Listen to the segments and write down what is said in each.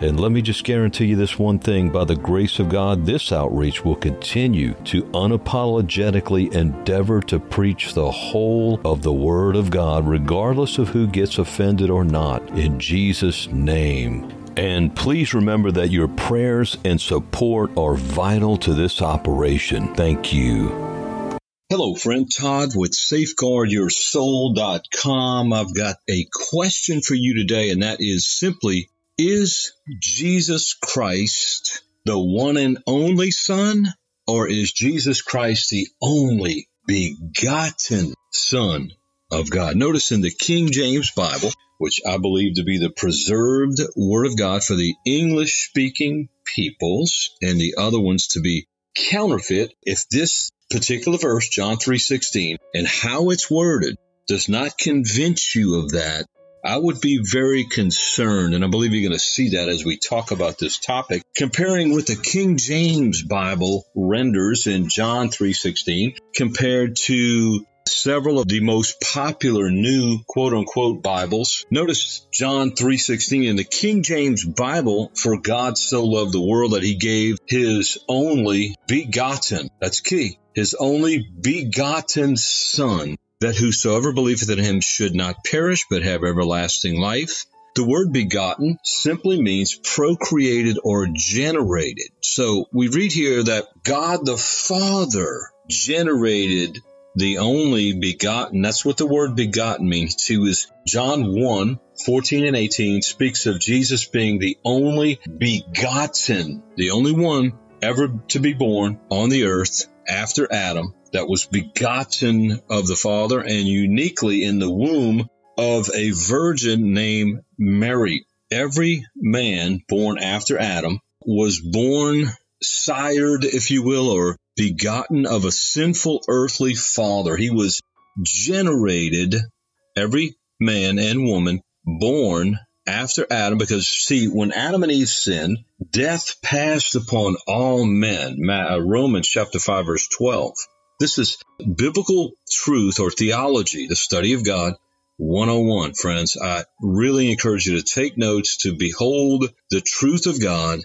And let me just guarantee you this one thing by the grace of God, this outreach will continue to unapologetically endeavor to preach the whole of the Word of God, regardless of who gets offended or not, in Jesus' name. And please remember that your prayers and support are vital to this operation. Thank you. Hello, friend Todd with SafeguardYourSoul.com. I've got a question for you today, and that is simply Is Jesus Christ the one and only Son, or is Jesus Christ the only begotten Son of God? Notice in the King James Bible, which I believe to be the preserved Word of God for the English speaking peoples, and the other ones to be counterfeit. If this particular verse, John 3:16, and how it's worded does not convince you of that, I would be very concerned, and I believe you're going to see that as we talk about this topic, comparing with the King James Bible renders in John 3:16 compared to several of the most popular new quote unquote Bibles. Notice John 3:16 in the King James Bible, for God so loved the world that he gave his only begotten. That's key. His only begotten son that whosoever believeth in him should not perish but have everlasting life. The word begotten simply means procreated or generated. So we read here that God the Father generated the only begotten. That's what the word begotten means. He was John 1, 14 and 18 speaks of Jesus being the only begotten, the only one ever to be born on the earth after Adam that was begotten of the Father and uniquely in the womb of a virgin named Mary. Every man born after Adam was born sired, if you will, or begotten of a sinful earthly father. He was generated, every man and woman born after Adam, because see, when Adam and Eve sinned, death passed upon all men. Uh, Romans chapter 5, verse 12. This is biblical truth or theology, the study of God 101, friends. I really encourage you to take notes to behold the truth of God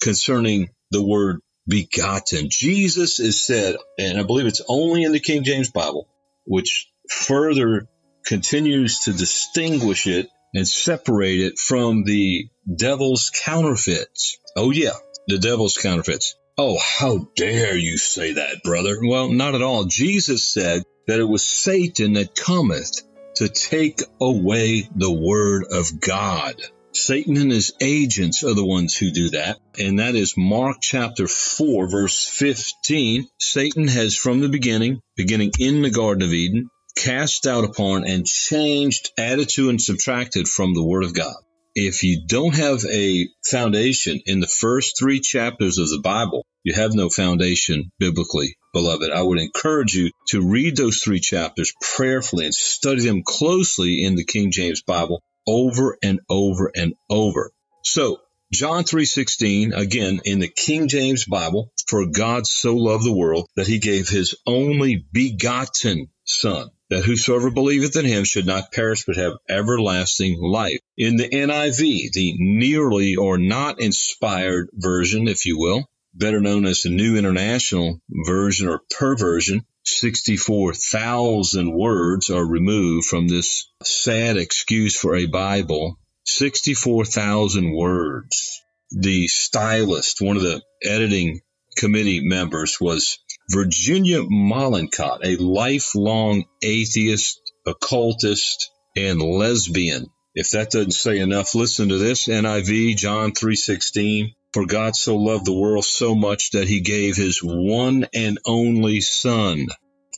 concerning the word begotten. Jesus is said, and I believe it's only in the King James Bible, which further continues to distinguish it and separate it from the devil's counterfeits. Oh, yeah, the devil's counterfeits. Oh, how dare you say that, brother? Well, not at all. Jesus said that it was Satan that cometh to take away the word of God. Satan and his agents are the ones who do that. And that is Mark chapter 4, verse 15. Satan has from the beginning, beginning in the Garden of Eden, cast out upon and changed, added to, and subtracted from the Word of God. If you don't have a foundation in the first three chapters of the Bible, you have no foundation biblically, beloved. I would encourage you to read those three chapters prayerfully and study them closely in the King James Bible over and over and over. So, John 3:16 again in the King James Bible, for God so loved the world that he gave his only begotten son that whosoever believeth in him should not perish but have everlasting life. In the NIV, the nearly or not inspired version, if you will, better known as the New International Version or Perversion, 64,000 words are removed from this sad excuse for a Bible. 64,000 words. The stylist, one of the editing committee members, was Virginia Mollenkott, a lifelong atheist, occultist, and lesbian. If that doesn't say enough, listen to this NIV John 3:16 for God so loved the world so much that he gave his one and only son.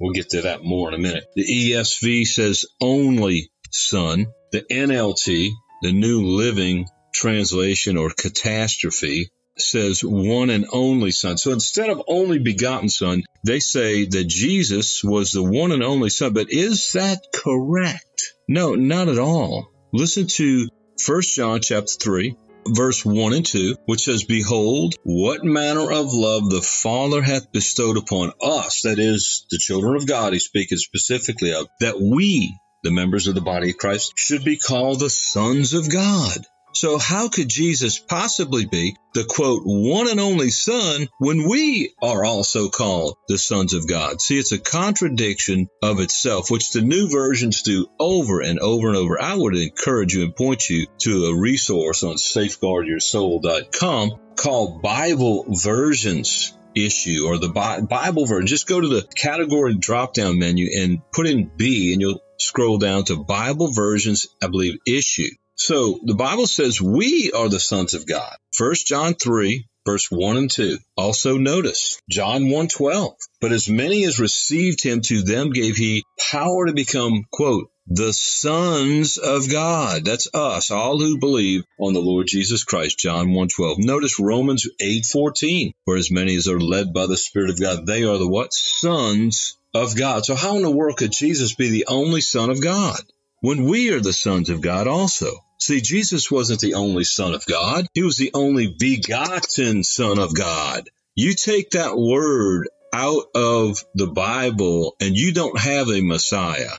We'll get to that more in a minute. The ESV says only son. The NLT, the New Living translation or catastrophe says one and only son. So instead of only begotten son, they say that Jesus was the one and only son. But is that correct? No, not at all. Listen to 1 John chapter 3, verse 1 and 2, which says, Behold, what manner of love the Father hath bestowed upon us, that is, the children of God, he's speaking specifically of, that we, the members of the body of Christ, should be called the sons of God. So how could Jesus possibly be the quote, one and only son when we are also called the sons of God? See, it's a contradiction of itself, which the new versions do over and over and over. I would encourage you and point you to a resource on safeguardyoursoul.com called Bible Versions issue or the Bible version. Just go to the category drop down menu and put in B and you'll scroll down to Bible versions, I believe, issue. So the Bible says we are the sons of God. 1 John 3, verse 1 and 2. Also notice John 1:12. But as many as received him to them gave he power to become quote the sons of God. That's us, all who believe on the Lord Jesus Christ. John 1:12. Notice Romans 8:14. For as many as are led by the Spirit of God, they are the what? Sons of God. So how in the world could Jesus be the only son of God? When we are the sons of God also. See, Jesus wasn't the only Son of God. He was the only begotten Son of God. You take that word out of the Bible and you don't have a Messiah.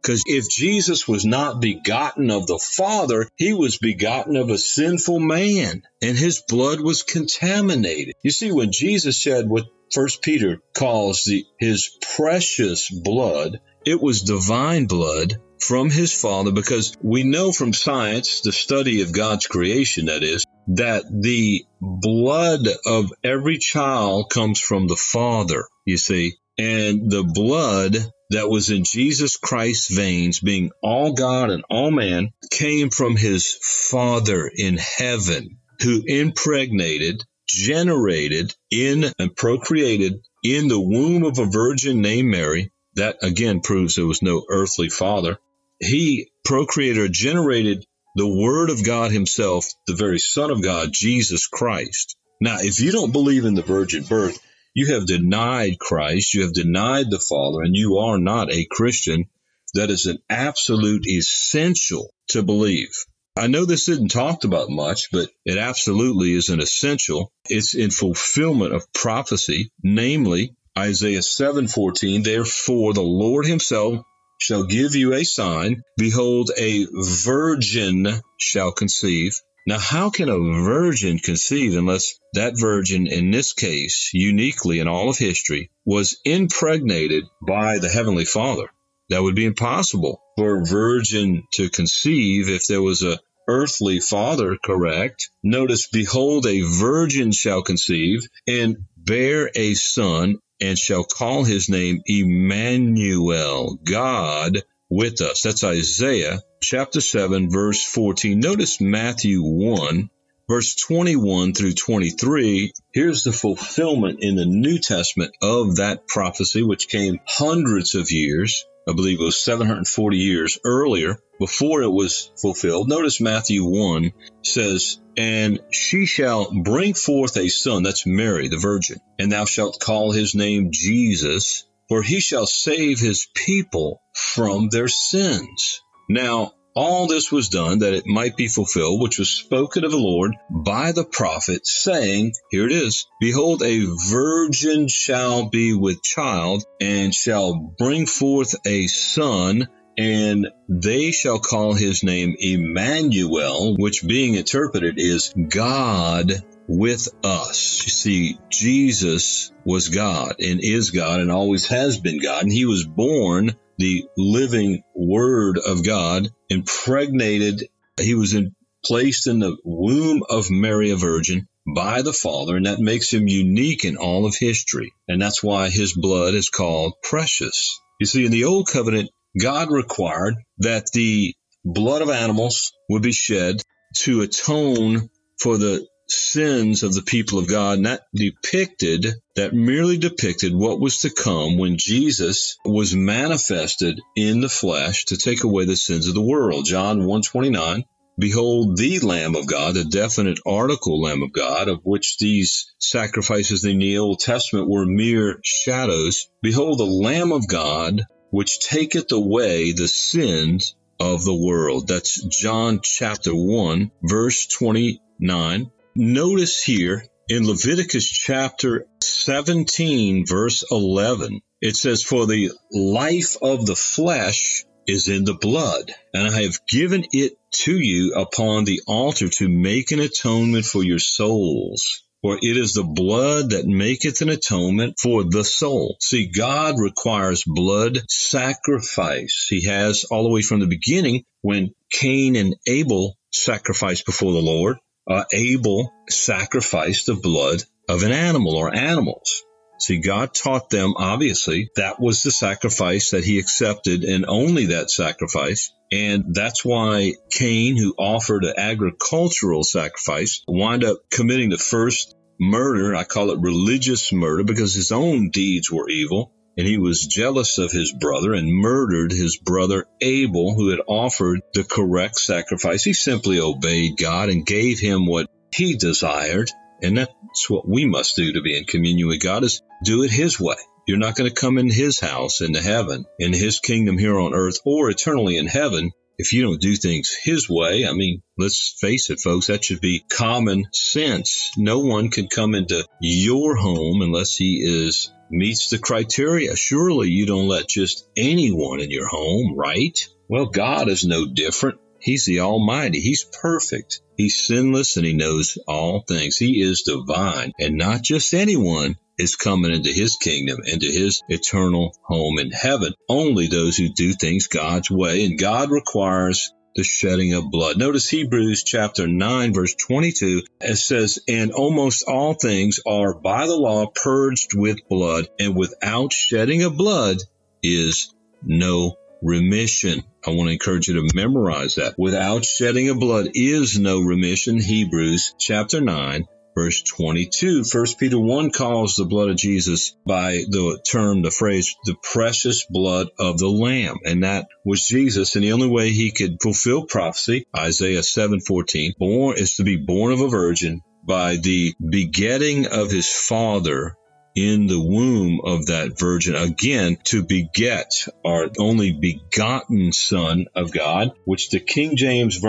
Because if Jesus was not begotten of the Father, he was begotten of a sinful man and his blood was contaminated. You see, when Jesus shed what First Peter calls the, his precious blood, it was divine blood from his Father because we know from science, the study of God's creation, that is, that the blood of every child comes from the Father, you see, and the blood that was in Jesus Christ's veins, being all God and all man, came from his Father in heaven, who impregnated, generated in and procreated in the womb of a virgin named Mary. That again proves there was no earthly father he procreator, generated the Word of God Himself, the very Son of God, Jesus Christ. Now, if you don't believe in the virgin birth, you have denied Christ, you have denied the Father, and you are not a Christian. That is an absolute essential to believe. I know this isn't talked about much, but it absolutely is an essential. It's in fulfillment of prophecy, namely Isaiah 7:14, therefore the Lord himself shall give you a sign. Behold, a virgin shall conceive. Now, how can a virgin conceive unless that virgin, in this case, uniquely in all of history, was impregnated by the Heavenly Father? That would be impossible for a virgin to conceive if there was a earthly father, correct? Notice, behold, a virgin shall conceive and bear a son, and shall call his name Emmanuel, God with us. That's Isaiah chapter 7, verse 14. Notice Matthew 1, verse 21 through 23. Here's the fulfillment in the New Testament of that prophecy, which came hundreds of years. I believe it was 740 years earlier before it was fulfilled. Notice Matthew 1 says, and she shall bring forth a son, that's Mary, the virgin, and thou shalt call his name Jesus, for he shall save his people from their sins. Now, all this was done that it might be fulfilled, which was spoken of the Lord by the prophet, saying, Here it is, Behold, a virgin shall be with child, and shall bring forth a son, and they shall call his name Emmanuel, which being interpreted is God with us. You see, Jesus was God and is God and always has been God, and he was born the living Word of God, impregnated. He was in, placed in the womb of Mary, a virgin, by the Father, and that makes him unique in all of history. And that's why his blood is called precious. You see, in the Old Covenant, God required that the blood of animals would be shed to atone for the sins of the people of God. And that depicted, that merely depicted what was to come when Jesus was manifested in the flesh to take away the sins of the world. John 129 Behold the Lamb of God, the definite article Lamb of God, of which these sacrifices in the Old Testament were mere shadows. Behold the Lamb of God, which taketh away the sins of the world. That's John chapter 1, verse 29. Notice here in Leviticus chapter 17, verse 11, it says, For the life of the flesh is in the blood, and I have given it to you upon the altar to make an atonement for your souls. For it is the blood that maketh an atonement for the soul. See, God requires blood sacrifice. He has all the way from the beginning when Cain and Abel sacrificed before the Lord. Uh, Abel sacrificed the blood of an animal or animals. See, God taught them, obviously, that was the sacrifice that he accepted and only that sacrifice. And that's why Cain, who offered an agricultural sacrifice, wound up committing the first murder. I call it religious murder because his own deeds were evil. And he was jealous of his brother and murdered his brother Abel, who had offered the correct sacrifice. He simply obeyed God and gave him what he desired. And that's what we must do to be in communion with God is do it his way. You're not going to come in his house into heaven, in his kingdom here on earth, or eternally in heaven if you don't do things his way. I mean, let's face it, folks, that should be common sense. No one can come into your home unless he is meets the criteria. Surely you don't let just anyone in your home, right? Well, God is no different. He's the Almighty. He's perfect. He's sinless and he knows all things. He is divine and not just anyone is coming into his kingdom, into his eternal home in heaven. Only those who do things God's way and God requires the shedding of blood. Notice Hebrews chapter 9 verse 22. It says, and almost all things are by the law purged with blood and without shedding of blood is no remission. I want to encourage you to memorize that. Without shedding of blood is no remission. Hebrews chapter 9 verse 22. First Peter 1 calls the blood of Jesus by the term, the phrase, the precious blood of the lamb. And that was Jesus. And the only way he could fulfill prophecy, Isaiah 7:14, born is to be born of a virgin by the begetting of his father in the womb of that virgin again to beget our only begotten son of God, which the King James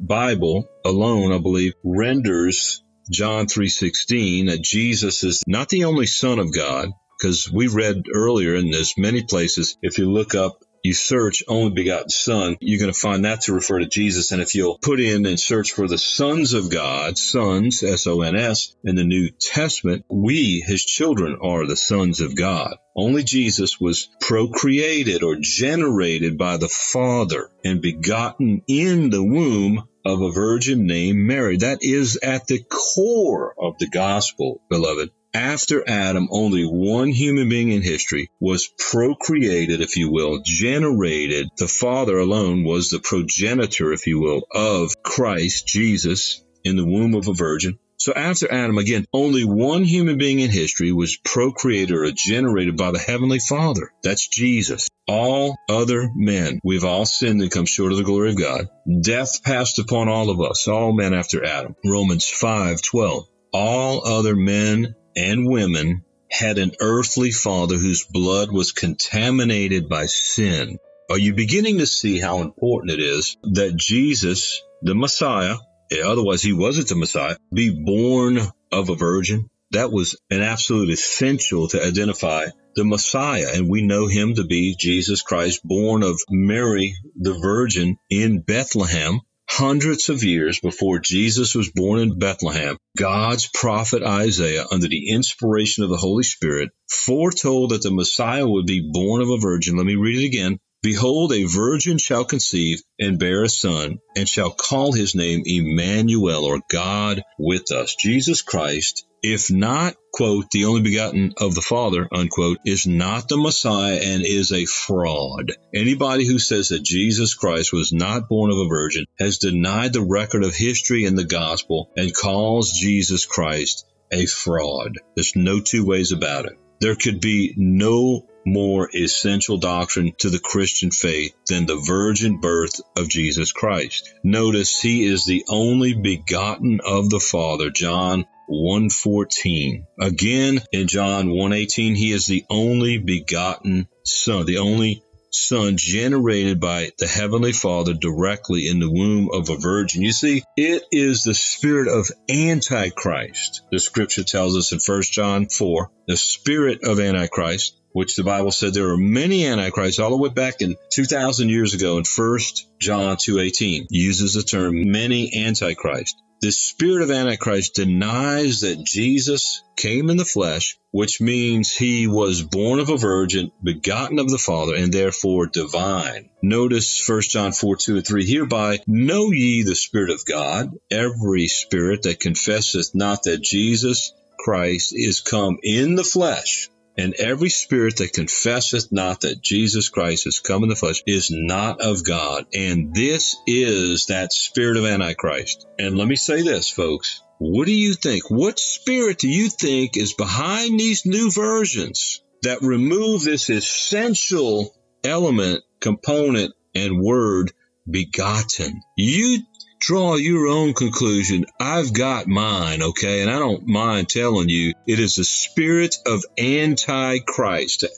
Bible alone, I believe, renders John 3:16 that Jesus is not the only son of God because we read earlier in there's many places if you look up you search only begotten son, you're going to find that to refer to Jesus. And if you'll put in and search for the sons of God, sons, S-O-N-S, in the New Testament, we, his children, are the sons of God. Only Jesus was procreated or generated by the Father and begotten in the womb of a virgin named Mary. That is at the core of the gospel, beloved after Adam, only one human being in history was procreated, if you will, generated. The Father alone was the progenitor, if you will, of Christ, Jesus, in the womb of a virgin. So after Adam, again, only one human being in history was procreated or generated by the Heavenly Father. That's Jesus. All other men, we've all sinned and come short of the glory of God. Death passed upon all of us, all men after Adam. Romans 5, 12. All other men and women had an earthly father whose blood was contaminated by sin. Are you beginning to see how important it is that Jesus, the Messiah, eh, otherwise he wasn't the Messiah, be born of a virgin? That was an absolute essential to identify the Messiah. And we know him to be Jesus Christ, born of Mary, the Virgin in Bethlehem hundreds of years before Jesus was born in Bethlehem, God's prophet Isaiah, under the inspiration of the Holy Spirit, foretold that the Messiah would be born of a virgin. Let me read it again. Behold, a virgin shall conceive and bear a son, and shall call his name Emmanuel, or God with us. Jesus Christ if not, quote, the only begotten of the Father, unquote, is not the Messiah and is a fraud. Anybody who says that Jesus Christ was not born of a virgin has denied the record of history and the gospel and calls Jesus Christ a fraud. There's no two ways about it. There could be no more essential doctrine to the Christian faith than the virgin birth of Jesus Christ. Notice he is the only begotten of the Father, John 114. Again, in John 118, he is the only begotten son, the only son generated by the heavenly father directly in the womb of a virgin. You see, it is the spirit of antichrist. The scripture tells us in 1 John 4, the spirit of antichrist, which the Bible said there are many antichrists all the way back in 2000 years ago in 1 John 2:18 uses the term many antichrists. The spirit of Antichrist denies that Jesus came in the flesh, which means he was born of a virgin, begotten of the Father, and therefore divine. Notice 1 John 4 2 and 3 Hereby know ye the Spirit of God, every spirit that confesseth not that Jesus Christ is come in the flesh and every spirit that confesseth not that Jesus Christ is come in the flesh is not of God. And this is that spirit of Antichrist. And let me say this, folks. What do you think? What spirit do you think is behind these new versions that remove this essential element, component, and word begotten? You draw your own conclusion. I've got mine, okay? And I don't mind telling you it is the spirit of antichrist, to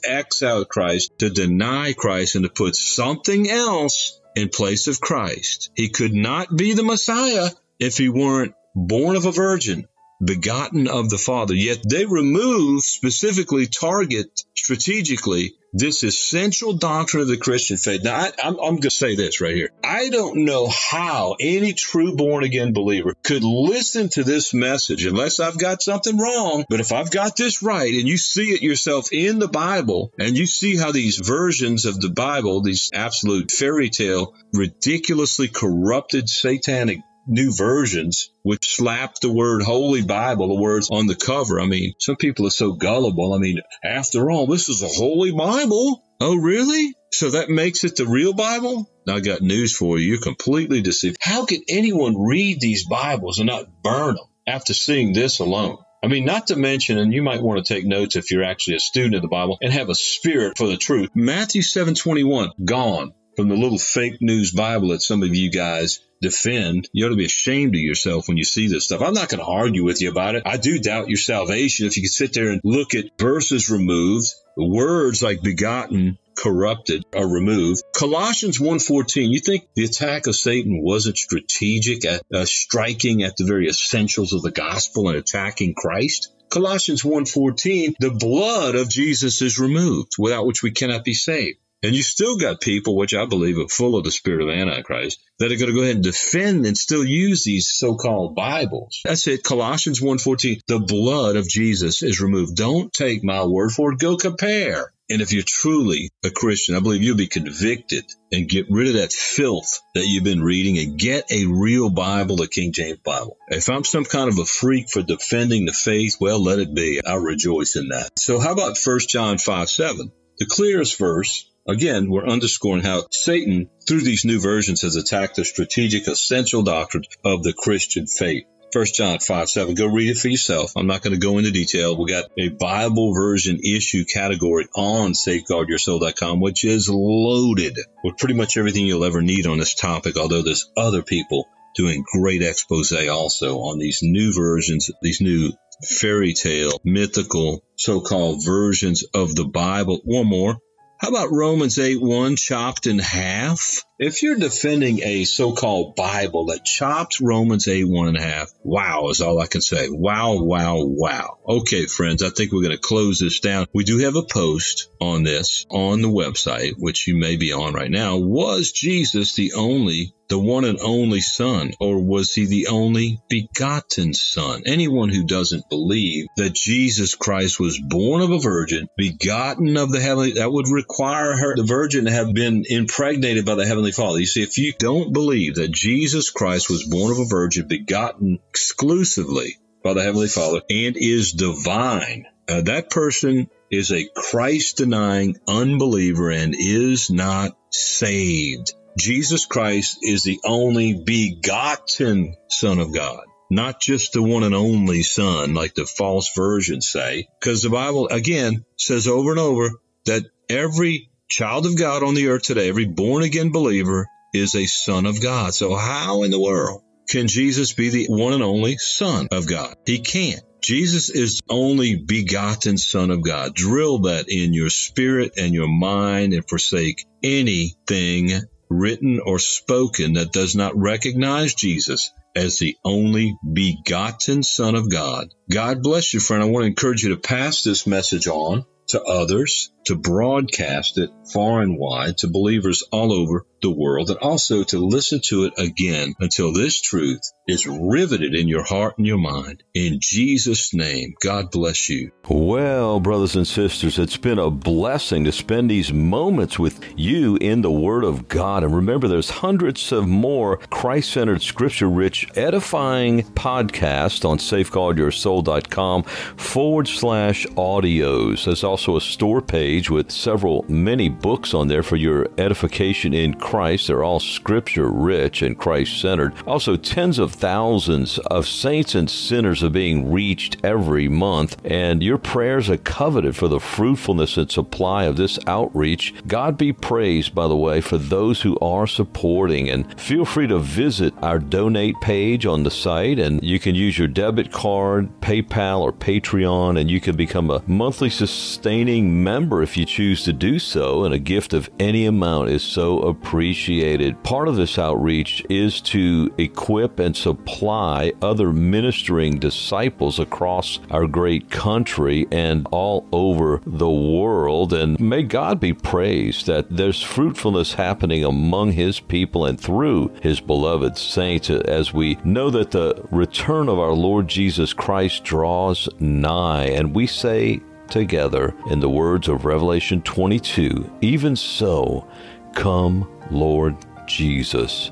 out Christ, to deny Christ, and to put something else in place of Christ. He could not be the Messiah if he weren't born of a virgin, begotten of the Father. Yet they remove, specifically target strategically this essential doctrine of the Christian faith. Now, I, am going to say this right here. I don't know how any true born again believer could listen to this message unless I've got something wrong. But if I've got this right and you see it yourself in the Bible and you see how these versions of the Bible, these absolute fairy tale, ridiculously corrupted satanic new versions which slap the word Holy Bible, the words on the cover. I mean, some people are so gullible. I mean, after all, this is a Holy Bible. Oh, really? So that makes it the real Bible? I got news for you. You're completely deceived. How can anyone read these Bibles and not burn them after seeing this alone? I mean, not to mention, and you might want to take notes if you're actually a student of the Bible and have a spirit for the truth. Matthew 7:21 gone from the little fake news Bible that some of you guys defend. You ought to be ashamed of yourself when you see this stuff. I'm not going to argue with you about it. I do doubt your salvation if you could sit there and look at verses removed, words like begotten, corrupted are removed. Colossians 1:14, you think the attack of Satan wasn't strategic at uh, striking at the very essentials of the gospel and attacking Christ? Colossians 1:14, the blood of Jesus is removed, without which we cannot be saved. And you still got people, which I believe are full of the spirit of Antichrist, that are going to go ahead and defend and still use these so-called Bibles. That's it. Colossians 1.14, the blood of Jesus is removed. Don't take my word for it. Go compare. And if you're truly a Christian, I believe you'll be convicted and get rid of that filth that you've been reading and get a real Bible, the King James Bible. If I'm some kind of a freak for defending the faith, well, let it be. I rejoice in that. So how about 1 John 5, 7? The clearest verse Again, we're underscoring how Satan, through these new versions, has attacked the strategic, essential doctrine of the Christian faith. 1 John 5 7. Go read it for yourself. I'm not going to go into detail. We got a Bible version issue category on safeguardyoursoul.com, which is loaded with pretty much everything you'll ever need on this topic, although there's other people doing great expose also on these new versions, these new fairy tale, mythical, so-called versions of the Bible. One more. How about Romans 8 1 chopped in half? If you're defending a so called Bible that chops Romans 8 1 and a half, wow is all I can say. Wow, wow, wow. Okay, friends, I think we're going to close this down. We do have a post on this on the website, which you may be on right now. Was Jesus the only the one and only Son, or was he the only begotten Son? Anyone who doesn't believe that Jesus Christ was born of a virgin, begotten of the heavenly, that would require her, the virgin, to have been impregnated by the heavenly Father. You see, if you don't believe that Jesus Christ was born of a virgin, begotten exclusively by the heavenly Father, and is divine, uh, that person is a Christ denying unbeliever and is not saved. Jesus Christ is the only begotten Son of God, not just the one and only Son, like the false versions say. Because the Bible, again, says over and over that every child of God on the earth today, every born again believer is a son of God. So how in the world can Jesus be the one and only son of God? He can't. Jesus is only begotten Son of God. Drill that in your spirit and your mind and forsake anything written or spoken that does not recognize Jesus as the only begotten Son of God. God bless you, friend. I want to encourage you to pass this message on to others, to broadcast it far and wide to believers all over the world, and also to listen to it again until this truth is riveted in your heart and your mind. In Jesus' name, God bless you. Well, brothers and sisters, it's been a blessing to spend these moments with you in the Word of God. And remember, there's hundreds of more Christ centered, scripture rich, edifying podcasts on safeguardyoursoul.com forward slash audios. There's also a store page with several, many books on there for your edification in Christ. They're all scripture rich and Christ centered. Also, tens of thousands of saints and sinners are being reached every month, and your prayers are coveted for the fruitfulness and supply of this outreach. God be praised, by the way, for those who are supporting. And feel free to visit our donate page on the site, and you can use your debit card, PayPal, or Patreon, and you can become a monthly sustaining member if you choose to do so. And a gift of any amount is so appreciated. Part of this outreach is to equip and supply other ministering disciples across our great country and all over the world. And may God be praised that there's fruitfulness happening among His people and through His beloved saints as we know that the return of our Lord Jesus Christ draws nigh. And we say, together in the words of Revelation 22 Even so, come, Lord Jesus.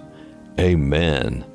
Amen